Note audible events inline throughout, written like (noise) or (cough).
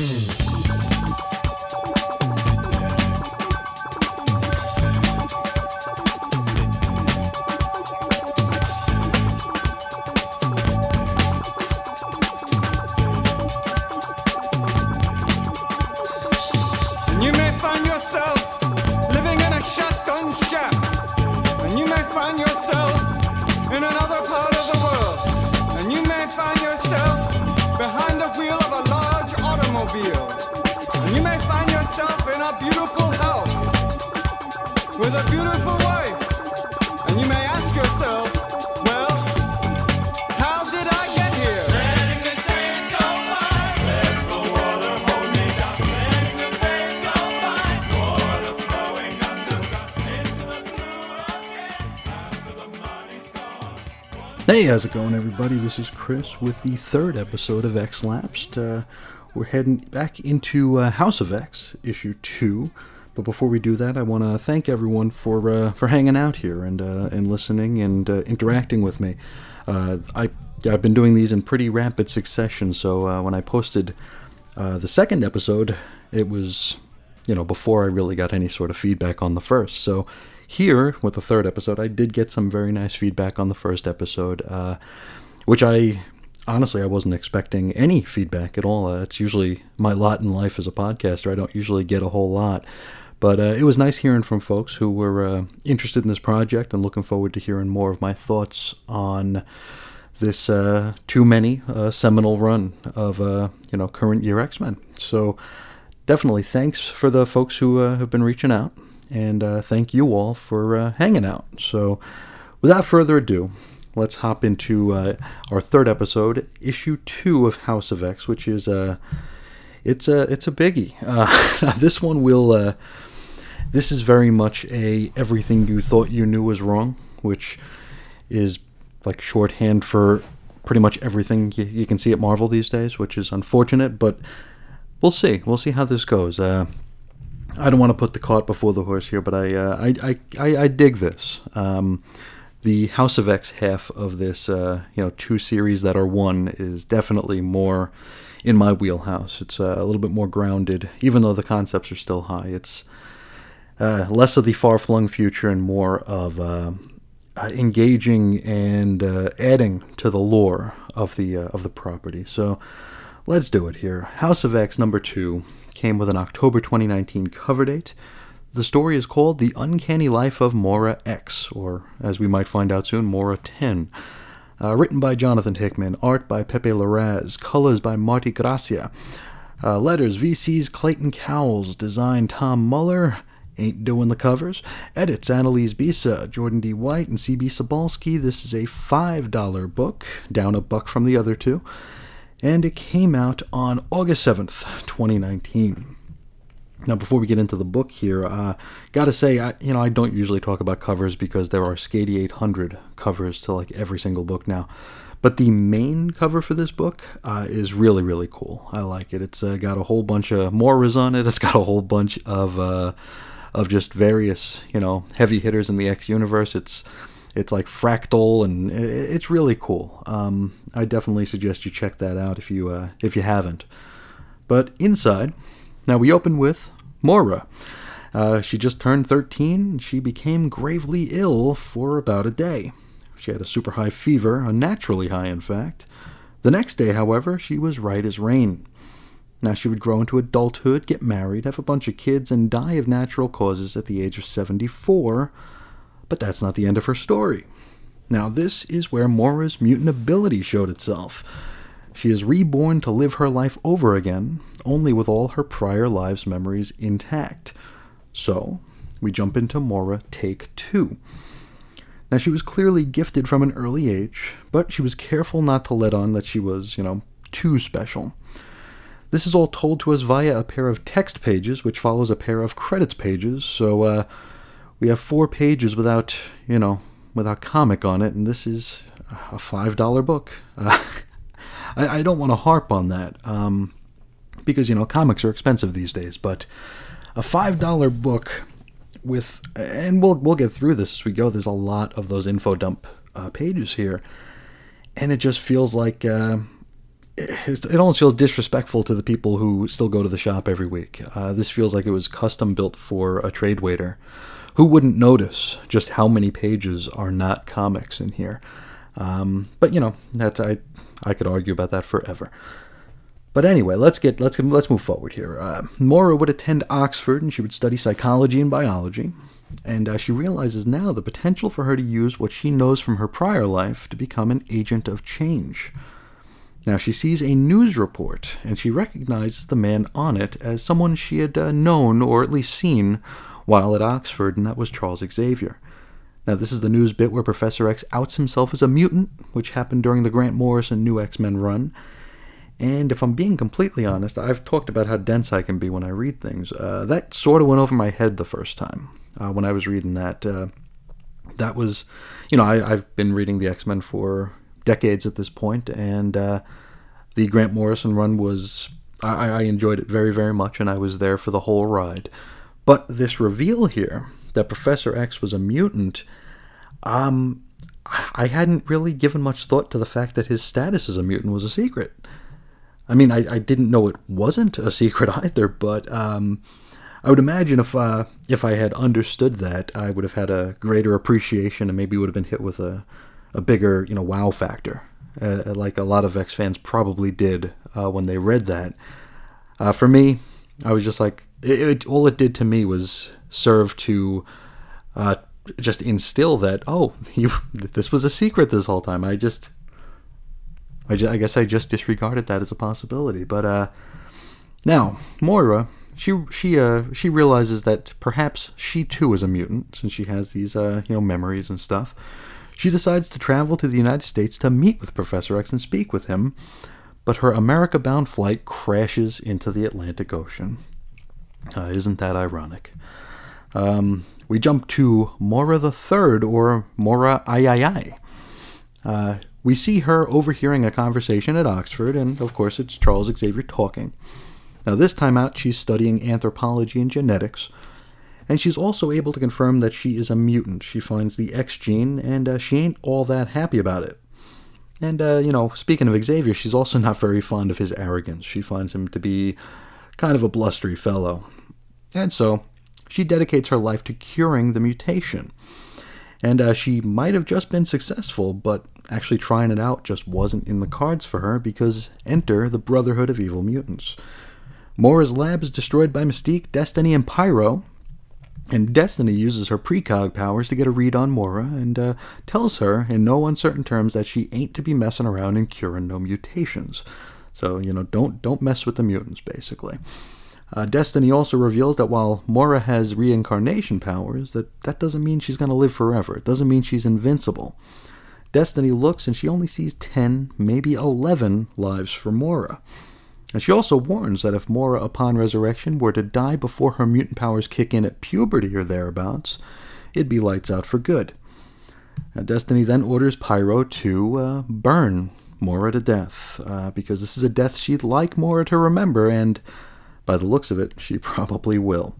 Mm. Hey, how's it going, everybody? This is Chris with the third episode of X Lapsed. Uh, we're heading back into uh, House of X, issue two. But before we do that, I want to thank everyone for uh, for hanging out here and uh, and listening and uh, interacting with me. Uh, I I've been doing these in pretty rapid succession, so when I posted the second episode, it was you know before I really got any sort of feedback on the first. So here with the third episode, I did get some very nice feedback on the first episode, uh, which I honestly I wasn't expecting any feedback at all. Uh, it's usually my lot in life as a podcaster. I don't usually get a whole lot. But uh, it was nice hearing from folks who were uh, interested in this project and looking forward to hearing more of my thoughts on this uh, too many uh, seminal run of uh, you know current year X Men. So definitely thanks for the folks who uh, have been reaching out, and uh, thank you all for uh, hanging out. So without further ado, let's hop into uh, our third episode, issue two of House of X, which is uh, it's a it's a biggie. (laughs) Uh, this one will. Uh, this is very much a everything you thought you knew was wrong, which is like shorthand for pretty much everything you, you can see at Marvel these days, which is unfortunate, but we'll see. We'll see how this goes. I don't want to put the cart before the horse here, but I uh, I, I, I, I dig this. Um, the House of X half of this, uh, you know, two series that are one is definitely more in my wheelhouse. It's uh, a little bit more grounded, even though the concepts are still high. It's uh, less of the far-flung future and more of uh, uh, engaging and adding to the lore of the of the property. So let's do it here. House of X number two came with an October 2019 cover date. The story is called The Uncanny Life of Moira X, or as we might find out soon, Moira 10. Uh, written by Jonathan Hickman, art by Pepe Larraz, colors by Marte Gracia. Uh, letters VC's Clayton Cowles, design Tom Muller, ain't doing the covers. Edits Annalise Bissa, Jordan D. White, and CB Cebulski. This is a $5 book, down a buck from the other two. And it came out on August 7th, 2019. Now, before we get into the book here, uh, gotta say, I, you know, I don't usually talk about covers because there are Skady 800 covers to like every single book now. But the main cover for this book uh, is really, really cool. I like it. It's uh, got a whole bunch of Moiras on it. (laughs) It's got a whole bunch of uh, of just various, you know, heavy hitters in the X universe. It's it's like fractal and it's really cool. Um, I definitely suggest you check that out if you uh, if you haven't. But inside, now we open with Moira. Uh, she just turned 13. She became gravely ill for about a day. She had a super high fever, unnaturally high, in fact. The next day, however, she was right as rain. Now she would grow into adulthood, get married, have a bunch of kids, and die of natural causes at the age of 74. But that's not the end of her story. Now, this is where Moira's mutant ability showed itself. She is reborn to live her life over again, only with all her prior lives' memories intact. So, we jump into Moira Take 2. Now, she was clearly gifted from an early age, but she was careful not to let on that she was, you know, too special. This is all told to us via a pair of text pages, which follows a pair of credits pages. So uh, we have four pages without, you know, without comic on it, and this is a five dollar book. Uh, (laughs) I, I, don't want to harp on that um, because you know comics are expensive these days, but a five dollar book with, and we'll we'll get through this as we go. There's a lot of those info dump uh, pages here, and it just feels like. Uh, it almost feels disrespectful to the people who still go to the shop every week. Uh, this feels like it was custom built for a trade waiter. Who wouldn't notice just how many pages are not comics in here? Um, but you know, that's I I could argue about that forever. But anyway, let's get let's let's move forward here. Uh, Moira would attend Oxford and she would study psychology and biology, and uh, she realizes now the potential for her to use what she knows from her prior life to become an agent of change. Now she sees a news report and she recognizes the man on it as someone she had uh, known or at least seen while at Oxford, and that was Charles Xavier. Now, this is the news bit where Professor X outs himself as a mutant, which happened during the Grant Morrison New X Men run. And if I'm being completely honest, I've talked about how dense I can be when I read things. Uh, that sort of went over my head the first time uh, when I was reading that. Uh, that was, you know, I, have been reading the X Men for decades at this point, and uh, the Grant Morrison run was. I, I enjoyed it very, very much, and I was there for the whole ride. But this reveal here that Professor X was a mutant, um, I hadn't really given much thought to the fact that his status as a mutant was a secret. I mean, I, I didn't know it wasn't a secret (laughs) either, but um, I would imagine if uh, if I had understood that, I would have had a greater appreciation and maybe would have been hit with a, a bigger, you know, wow factor, uh, like a lot of X fans probably did uh, when they read that. Uh, for me, I was just like, it, it, all it did to me was serve to uh, just instill that, oh, (laughs) you, this was a secret this whole time. I just I, just, I guess I just disregarded that as a possibility. But uh, now Moira, she she uh, she realizes that perhaps she too is a mutant since she has these uh, you know memories and stuff. She decides to travel to the United States to meet with Professor X and speak with him, but her America-bound flight crashes into the Atlantic Ocean. Uh, isn't that ironic? Um, we jump to Moira the Third, or Moira Ayayay. Uh, we see her overhearing a conversation at Oxford, and of course, it's Charles Xavier talking. Now, this time out, she's studying anthropology and genetics, and she's also able to confirm that she is a mutant. She finds the X gene, and uh, she ain't all that happy about it. And, uh, you know, speaking of Xavier, she's also not very fond of his arrogance. She finds him to be kind of a blustery fellow. And so, she dedicates her life to curing the mutation. And uh, she might have just been successful, but actually trying it out just wasn't in the cards for her because enter the Brotherhood of Evil Mutants. Moira's lab is destroyed by Mystique, Destiny, and Pyro, and Destiny uses her precog powers to get a read on Moira and uh, tells her in no uncertain terms that she ain't to be messing around and curing no mutations. So, you know, don't don't mess with the mutants, basically. Uh, Destiny also reveals that while Moira has reincarnation powers, that that doesn't mean she's going to live forever. It doesn't mean she's invincible. Destiny looks and she only sees 10, maybe 11 lives for Moira. And she also warns that if Moira, upon resurrection, were to die before her mutant powers kick in at puberty or thereabouts, it'd be lights out for good. Now, Destiny then orders Pyro to uh, burn Moira to death, uh, because this is a death she'd like Moira to remember, and by the looks of it, she (laughs) probably will.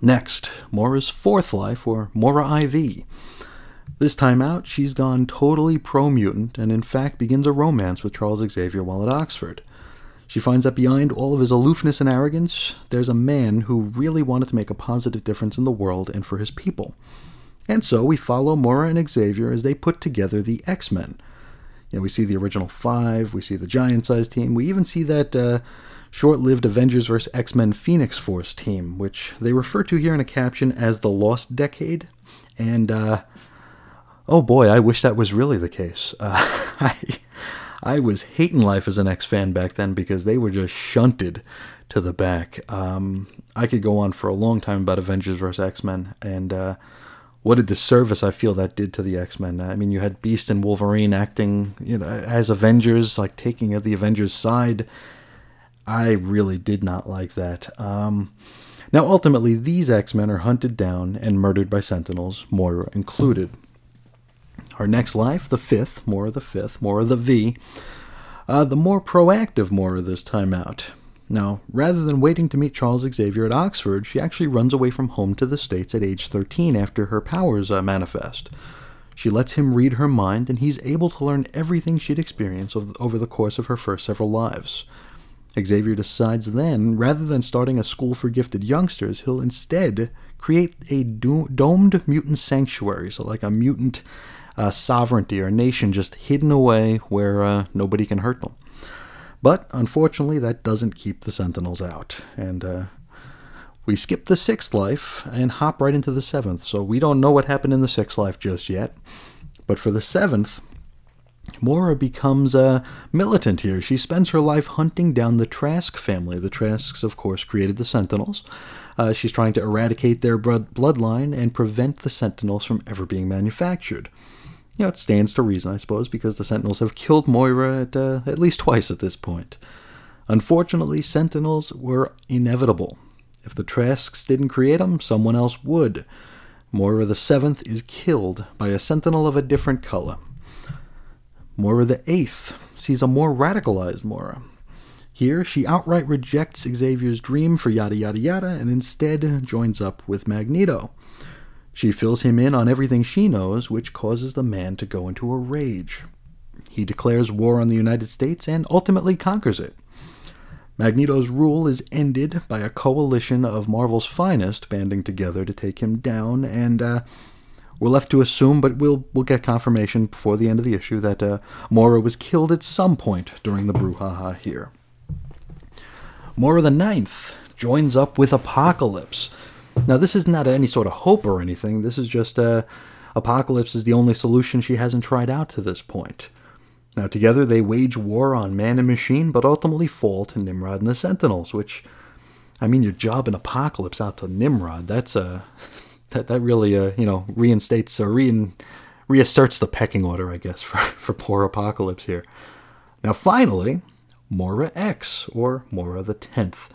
Next, Moira's fourth life, or Moira IV. This time out, she's gone totally pro mutant and in fact begins a romance with Charles Xavier while at Oxford. She finds that behind all of his aloofness and arrogance, there's a man who really wanted to make a positive difference in the world and for his people. And so we follow Moira and Xavier as they put together the X Men. You know, we see the original five, we see the giant sized team, we even see that uh, short lived Avengers vs. X Men Phoenix Force team, which they refer to here in a caption as the Lost Decade. And uh, Oh boy, I wish that was really the case. (laughs) Uh, I, I was hating life as an X fan back then because they were just shunted to the back. Um, I could go on for a long time about Avengers vs. X Men and what a disservice I feel that did to the X Men. I mean, you had Beast and Wolverine acting, you know, as Avengers, like taking the Avengers' side. I really did not like that. Um, now, ultimately, these X Men are hunted down and murdered by Sentinels, Moira included. Our next life, the fifth, of the fifth, of the V, uh, the more proactive Moira this time out. Now, rather than waiting to meet Charles Xavier at Oxford, she actually runs away from home to the States at age 13 after her powers uh, manifest. She lets him read her mind, and he's able to learn everything she'd experienced over the course of her first several lives. Xavier decides then, rather than starting a school for gifted youngsters, he'll instead create a do- domed mutant sanctuary, so like a mutant uh, sovereignty or nation just hidden away where uh, nobody can hurt them. But unfortunately, that doesn't keep the Sentinels out, and uh, we skip the sixth life and hop right into the seventh. So we don't know what happened in the sixth life just yet. But for the seventh, Moira becomes a militant here. She spends her life hunting down the Trask family. The Trasks, of course, created the Sentinels. Uh, she's trying to eradicate their bloodline and prevent the Sentinels from ever being manufactured. You know, it stands to reason, I suppose, because the Sentinels have killed Moira at, uh, at least twice at this point. Unfortunately, Sentinels were inevitable. If the Trasks didn't create them, someone else would. Moira the Seventh is killed by a sentinel of a different color. Moira the Eighth sees a more radicalized Moira. Here, she outright rejects Xavier's dream for yada yada yada and instead joins up with Magneto. She fills him in on everything she knows, which causes the man to go into a rage. He declares war on the United States and ultimately conquers it. Magneto's rule is ended by a coalition of Marvel's finest banding together to take him down, and uh, we're left to assume, but we'll we'll get confirmation before the end of the issue that uh, Moira was killed at some point during the brouhaha here. Moira the Ninth joins up with Apocalypse. Now, this is not any sort of hope or anything. This is just uh, Apocalypse is the only solution she hasn't tried out to this point. Now, together they wage war on man and machine, but ultimately fall to Nimrod and the Sentinels, which, I mean, your job in Apocalypse out to Nimrod, that's a. Uh, (laughs) that, that really, uh, you know, reinstates or rein, reasserts the pecking order, I guess, (laughs) for, for poor Apocalypse here. Now, finally, Moira X, or Moira the Tenth.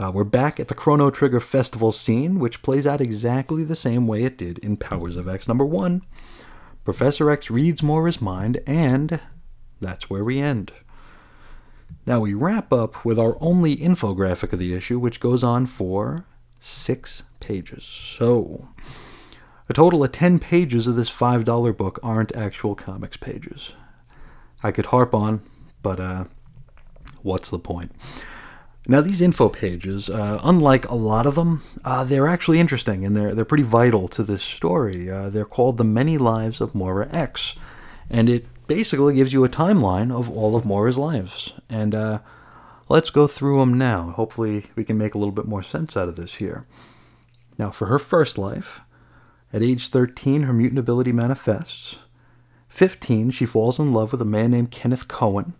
Uh, we're back at the Chrono Trigger Festival scene, which plays out exactly the same way it did in Powers of X number one. Professor X reads Moira's mind, and that's where we end. Now we wrap up with our only infographic of the issue, which goes on for six pages. So, a total of 10 pages of this $5 book aren't actual comics pages. I could harp on, but uh, what's the point? Now, these info pages, uh, unlike a lot of them, uh, they're actually interesting and they're, they're pretty vital to this story. Uh, they're called The Many Lives of Moira X, and it basically gives you a timeline of all of Moira's lives. And uh, let's go through them now. Hopefully, we can make a little bit more sense out of this here. Now, for her first life, at age 13, her mutant ability manifests. 15, she falls in love with a man named Kenneth Cohen.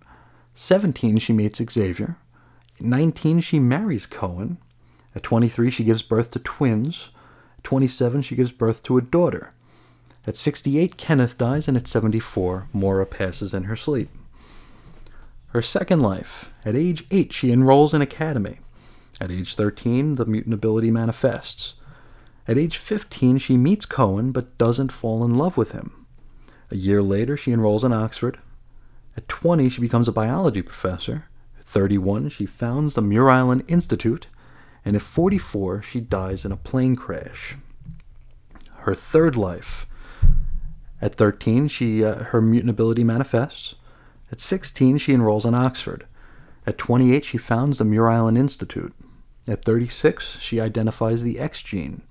17, she meets Xavier. 19, she marries Cohen. At 23, she gives birth to twins. At 27, she gives birth to a daughter. At 68, Kenneth dies, and at 74, Moira passes in her sleep. Her second life. At age 8, she enrolls in academy. At age 13, the mutant ability manifests. At age 15, she meets Cohen but doesn't fall in love with him. A year later, she enrolls in Oxford. At 20, she becomes a biology professor. At 31, she founds the Muir Island Institute. And at 44, she dies in a plane crash. Her third life. At 13, she, uh, her mutant ability manifests. At 16, she enrolls in Oxford. At 28, she founds the Muir Island Institute. At 36, she identifies the X gene.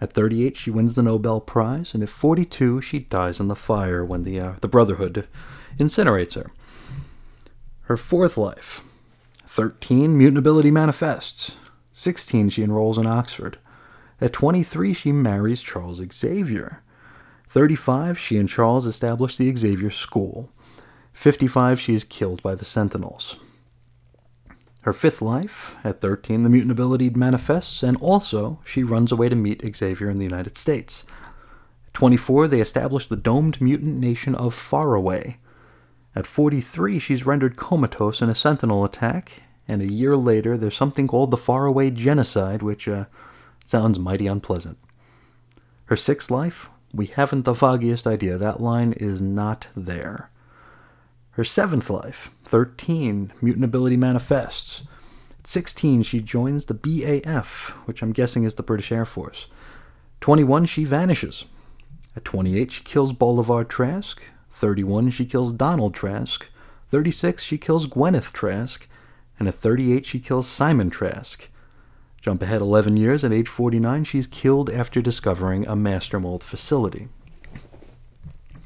At 38, she wins the Nobel Prize, and at 42, she dies in the fire when the, uh, the Brotherhood incinerates her. Her fourth life 13, mutant ability manifests. 16, she enrolls in Oxford. At 23, she marries Charles Xavier. 35, she and Charles establish the Xavier School. 55, she is killed by the Sentinels. Her fifth life, at 13, the mutant ability manifests, and also she runs away to meet Xavier in the United States. At 24, they establish the domed mutant nation of Faraway. At 43, she's rendered comatose in a sentinel attack, and a year later, there's something called the Faraway Genocide, which uh, sounds mighty unpleasant. Her sixth life, we haven't the foggiest idea. That line is not there. Her seventh life, 13, mutant ability manifests. At 16, she joins the BAF, which I'm guessing is the British Air Force. 21, she vanishes. At 28, she kills Bolivar Trask. 31, she kills Donald Trask. 36, she kills Gwyneth Trask. And at 38, she kills Simon Trask. Jump ahead 11 years, at age 49, she's killed after discovering a master mold facility.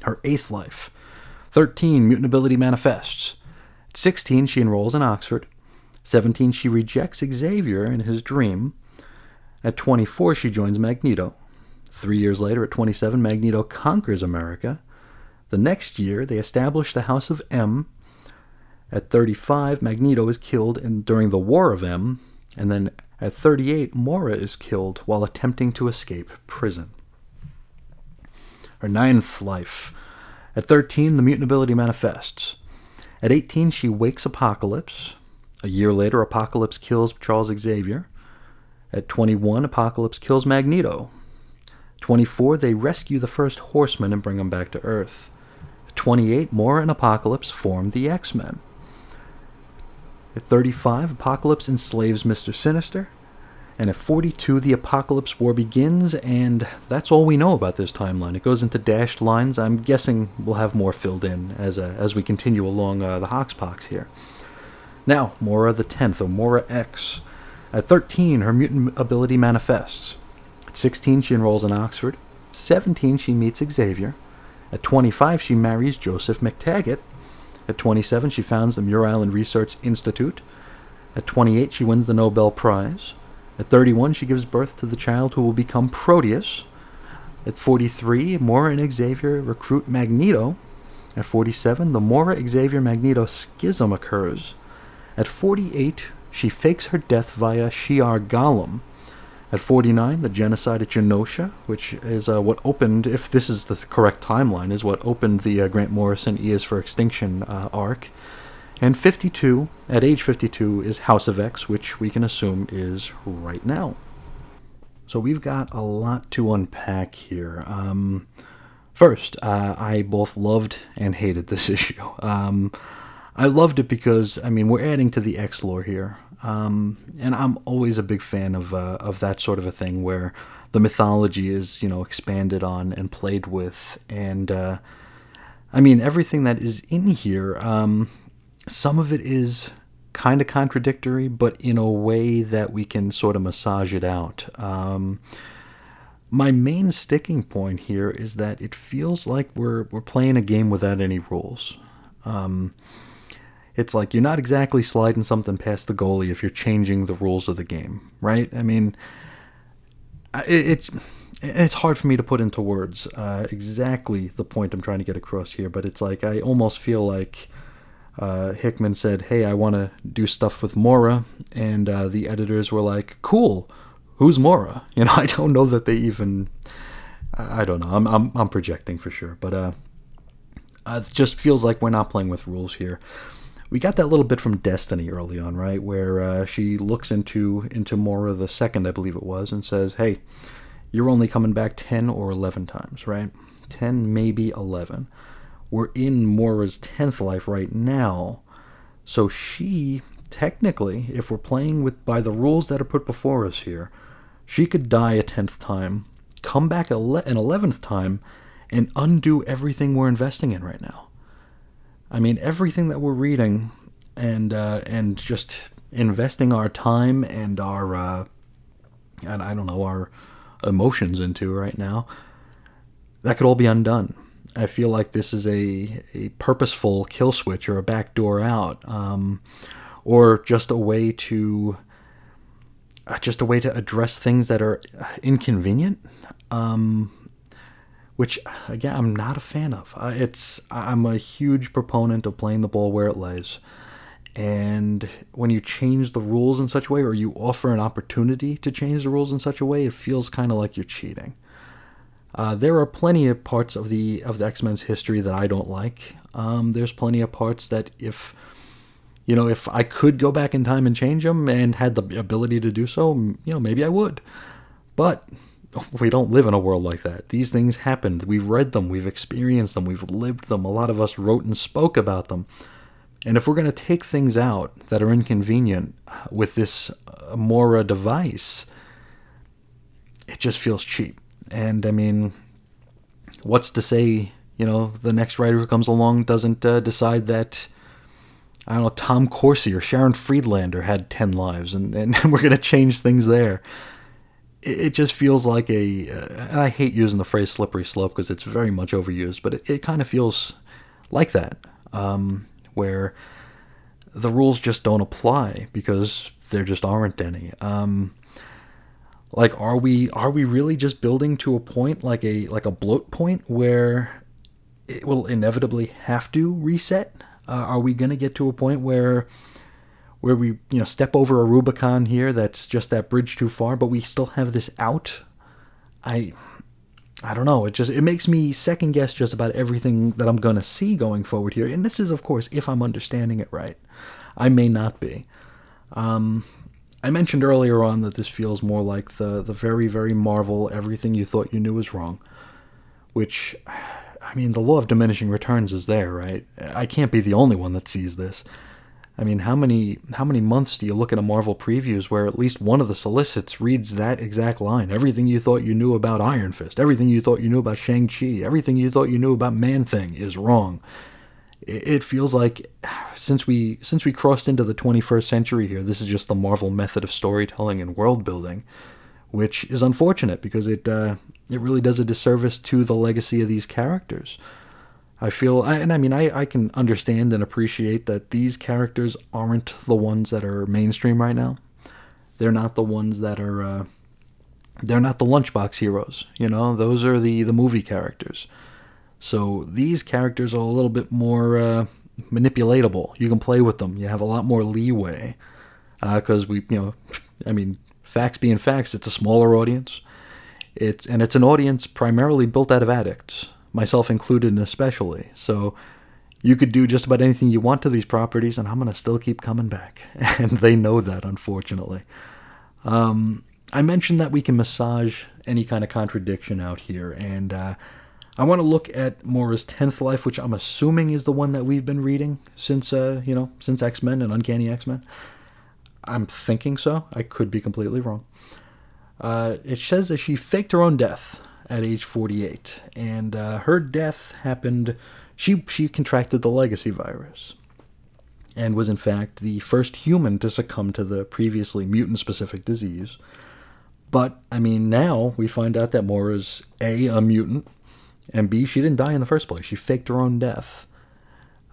Her eighth life. 13, Mutability manifests. At 16, she enrolls in Oxford. 17, she rejects Xavier in his dream. At 24, she joins Magneto. Three years later, at 27, Magneto conquers America. The next year, they establish the House of M. At 35, Magneto is killed in, during the War of M. And then at 38, Moira is killed while attempting to escape prison. Her ninth life. At 13, the mutant ability manifests. At 18, she wakes Apocalypse. A year later, Apocalypse kills Charles Xavier. At 21, Apocalypse kills Magneto. 24, they rescue the first horseman and bring him back to Earth. At 28, Moira and Apocalypse form the X Men. At 35, Apocalypse enslaves Mr. Sinister. And at 42, the Apocalypse War begins, and that's all we know about this timeline. It goes into dashed lines. I'm guessing we'll have more filled in as, uh, as we continue along uh, the Hoxpox here. Now, Moira the 10th, or Moira X. At 13, her mutant ability manifests. At 16, she enrolls in Oxford. 17, she meets Xavier. At 25, she marries Joseph MacTaggert. At 27, she founds the Muir Island Research Institute. At 28, she wins the Nobel Prize. At 31, she gives birth to the child who will become Proteus. At 43, Moira and Xavier recruit Magneto. At 47, the Moira Xavier Magneto schism occurs. At 48, she fakes her death via Shi'ar Golem. At 49, the genocide at Genosha, which is uh, what opened, if this is the correct timeline, is what opened the uh, Grant Morrison E is for Extinction uh, arc. And 52, at age 52, is House of X, which we can assume is right now. So we've got a lot to unpack here. Um, first, uh, I both loved and hated this (laughs) issue. Um, I loved it because, I mean, we're adding to the X lore here. Um, and I'm always a big fan of, uh, of that sort of a thing where the mythology is, you know, expanded on and played with. And, uh, I mean, everything that is in here, um, some of it is kind of contradictory, but in a way that we can sort of massage it out. Um, my main sticking point here is that it feels like we're we're playing a game without any rules. Um, it's like you're not exactly sliding something past the goalie if you're changing the rules of the game, right? I mean, it, it it's hard for me to put into words uh, exactly the point I'm trying to get across here, but it's like I almost feel like uh, Hickman said, "Hey, I want to do stuff with Moira," and uh, the editors were like, "Cool, who's Moira?" (laughs) You know, I don't know that they even. I don't know. I'm I'm, I'm projecting for sure, but uh, uh, it just feels like we're not playing with rules here. We got that little bit from Destiny early on, right, where uh, she looks into into Moira the second, I believe it was, and says, "Hey, you're only coming back ten or eleven times, right? Ten, maybe eleven we're in Moira's 10th life right now. So she, technically, if we're playing with by the rules that are put before us here, she could die a 10th time, come back an 11th time, and undo everything we're investing in right now. I mean, everything that we're reading and uh, and just investing our time and our uh, and I don't know our emotions into right now, that could all be undone. I feel like this is a, a purposeful kill switch or a backdoor out, um, or just a way to uh, just a way to address things that are inconvenient. Um, which again I'm not a fan of. Uh, it's I'm a huge proponent of playing the ball where it lays. And when you change the rules in such a way, or you offer an opportunity to change the rules in such a way, it feels kind of like you're cheating. Uh, there are plenty of parts of the of the X Men's history that I don't like. Um, there's plenty of parts that if you know if I could go back in time and change them and had the ability to do so, you know maybe I would. But we don't live in a world like that. These things happened. We've read them, we've experienced them, we've lived them. A lot of us wrote and spoke about them. And if we're going to take things out that are inconvenient with this uh, Moira device, it just feels cheap. And I mean, what's to say, you know, the next writer who comes along doesn't uh, decide that, I don't know, Tom Corsi or Sharon Friedlander had 10 lives and, and (laughs) we're going to change things there. It, just feels like a, uh, and I hate using the phrase slippery slope because it's very much overused, but it, it kind of feels like that, um, where the rules just don't apply because there just aren't any. Um, like, are we are we really just building to a point like a like a bloat point where it will inevitably have to reset? Uh, are we going to get to a point where where we you know step over a Rubicon here that's just that bridge too far, but we still have this out? I I don't know. It just it makes me second guess just about everything that I'm to see going forward here. And this is, of course, if I'm understanding it right. I may not be. Um, I mentioned earlier on that this feels more like the the very very Marvel everything you thought you knew was wrong, which I mean the law of diminishing returns is there, right? I can't be the only one that sees this. I mean, how many how many months do you look at a Marvel previews where at least one of the solicits reads that exact line? Everything you thought you knew about Iron Fist, everything you thought you knew about Shang Chi, everything you thought you knew about Man Thing is wrong it feels like since we since we crossed into the 21st century here, this is just the Marvel method of storytelling and world building, which is unfortunate because it uh, it really does a disservice to the legacy of these characters. I feel, and I mean, I, I can understand and appreciate that these characters aren't the ones that are mainstream right now. They're not the ones that are, uh, they're not the lunchbox heroes. You know, those are the the movie characters. So these characters are a little bit more uh, manipulatable. You can play with them. You have a lot more leeway because uh, we, you know, (laughs) I mean, facts being facts, it's a smaller audience. It's and it's an audience primarily built out of addicts, myself included, especially. So you could do just about anything you want to these properties, and I'm gonna still keep coming back, (laughs) and they know that, unfortunately. Um, I mentioned that we can massage any kind of contradiction out here, and uh, I want to look at Moira's tenth life, which I'm assuming is the one that we've been reading since uh, you know since X Men and Uncanny X Men. I'm thinking so. I could be completely wrong. Uh, it says that she faked her own death at age 48, and uh, her death happened. She she contracted the legacy virus, and was in fact the first human to succumb to the previously mutant-specific disease. But I mean, now we find out that Moira's a a mutant and B, she didn't die in the first place. She faked her own death.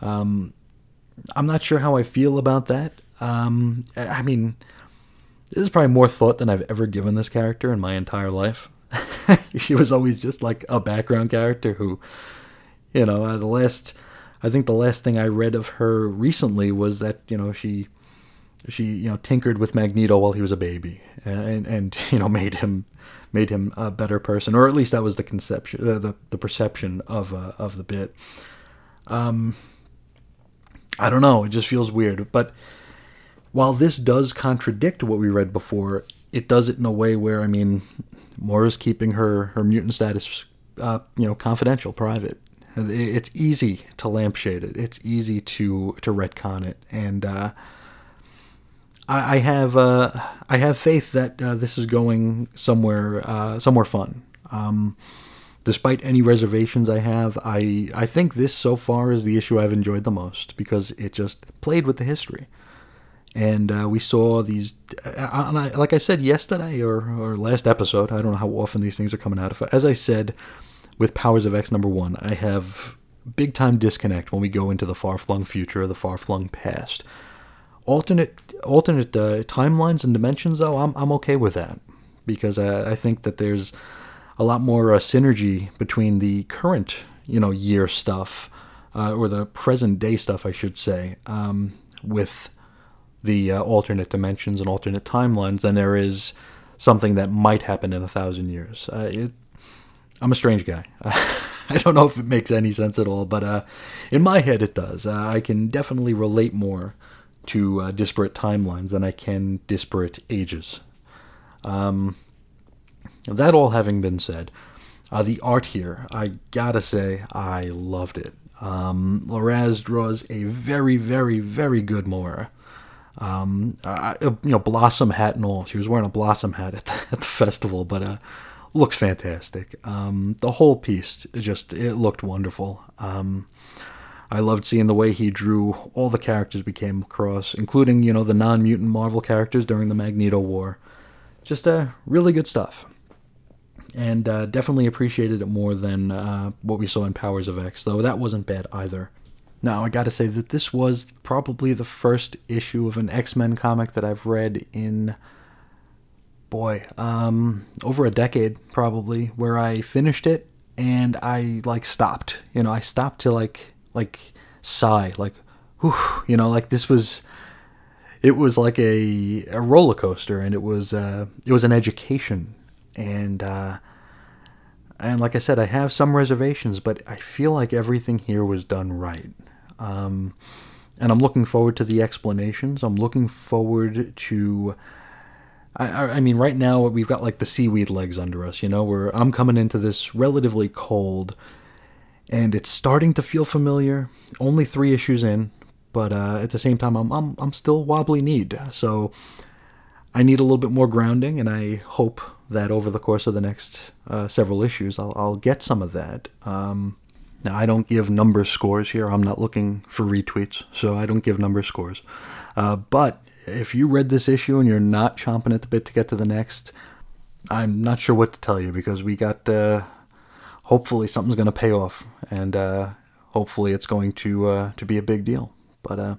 Um, I'm not sure how I feel about that. Um, I mean, this is probably more thought than I've ever given this character in my entire life. (laughs) she was always just like a background character who, you know, uh, the last, I think the last thing I read of her recently was that you know she, she you know tinkered with Magneto while he was a baby, and and (laughs) you know made him made him a better person, or at least that was the conception, uh, the the perception of uh, of the bit. Um, I don't know. It just feels weird. But while this does contradict what we read before, it does it in a way where I mean, Moira's keeping her her mutant status, uh, you know, confidential, private. It's easy to lampshade it. It's easy to to retcon it, and uh, I, I have uh, I have faith that uh, this is going somewhere uh, somewhere fun. Um, despite any reservations I have, I I think this so far is the issue I've enjoyed the most because it just played with the history, and uh, we saw these. Uh, like I said yesterday or or last episode, I don't know how often these things are coming out. As I said with Powers of X number one, I have big time disconnect when we go into the far flung future or the far flung past alternate alternate uh, timelines and dimensions, though, I'm I'm okay with that because I, I think that there's a lot more uh, synergy between the current you know year stuff uh, or the present day stuff, I should say, um, with the uh, alternate dimensions and alternate timelines than there is something that might happen in a thousand years. Uh, it, I'm a strange guy. (laughs) I don't know if it makes any sense at all, but uh, in my head it does. Uh, I can definitely relate more to uh, disparate timelines than I can disparate ages. Um, that all having been said, uh, the art here, I gotta say, I loved it. Um, Larraz draws a very, very, very good Moira. Um, uh, you know, blossom hat and all. She was wearing a blossom hat at the, (laughs) at the festival, but uh, looks fantastic. Um, the whole piece just it looked wonderful. Um, I loved seeing the way he drew all the characters we came across, including you know the non-mutant Marvel characters during the Magneto War. Just uh, really good stuff, and uh, definitely appreciated it more than uh, what we saw in Powers of X, though that wasn't bad either. Now I got to say that this was probably the first issue of an X-Men comic that I've read in boy, um, over a decade probably, where I finished it and I like stopped. You know, I stopped to like like sigh, like, whew, you know, like this was. It was like a, a roller coaster, and it was uh, it was an education, and uh, and like I said, I have some reservations, but I feel like everything here was done right. Um, and I'm looking forward to the explanations. I'm looking forward to I, I mean, right now we've got like the seaweed legs under us. You know, where I'm coming into this relatively cold, and it's starting to feel familiar. Only three issues in, but uh, at the same time, I'm I'm I'm still wobbly kneed. So I need a little bit more grounding, and I hope that over the course of the next uh, several issues, I'll I'll get some of that. Um, now I don't give number scores here. I'm not looking for retweets, so I don't give number scores. Uh, but if you read this issue and you're not chomping at the bit to get to the next, I'm not sure what to tell you because we got. Uh, hopefully, something's going to pay off, and uh, hopefully, it's going to uh, to be a big deal. But uh,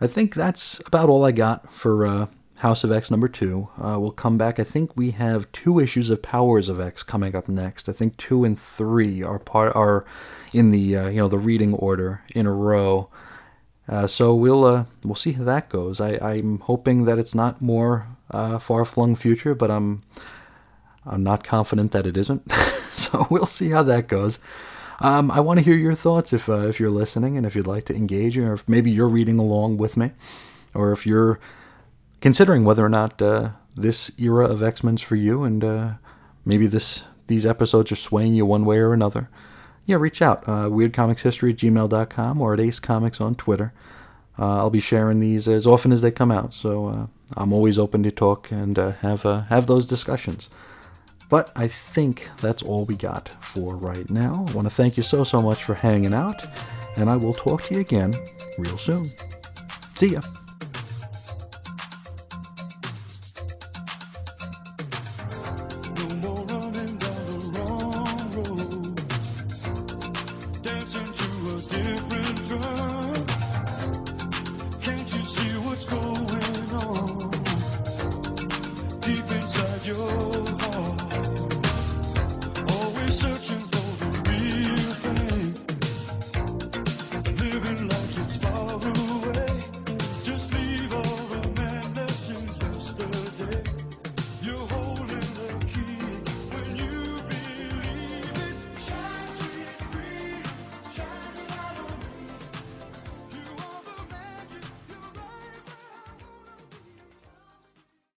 I think that's about all I got for uh, House of X number two. Uh, we'll come back. I think we have two issues of Powers of X coming up next. I think two and three are part are in the you know the reading order in a row. Uh, so we'll uh, we'll see how that goes. I, I'm hoping that it's not more uh, far flung future, but I'm I'm not confident that it isn't. (laughs) so we'll see how that goes. Um, I want to hear your thoughts if uh, if you're listening and if you'd like to engage, or if maybe you're reading along with me, or if you're considering whether or not uh, this era of X Men's for you, and uh, maybe this these episodes are swaying you one way or another yeah, reach out. Uh, weirdcomicshistory at gmail.com or at Ace Comics on Twitter. Uh, I'll be sharing these as often as they come out, so uh, I'm always open to talk and uh, have have those discussions. But I think that's all we got for right now. I want to thank you so so much for hanging out, and I will talk to you again real soon. See ya.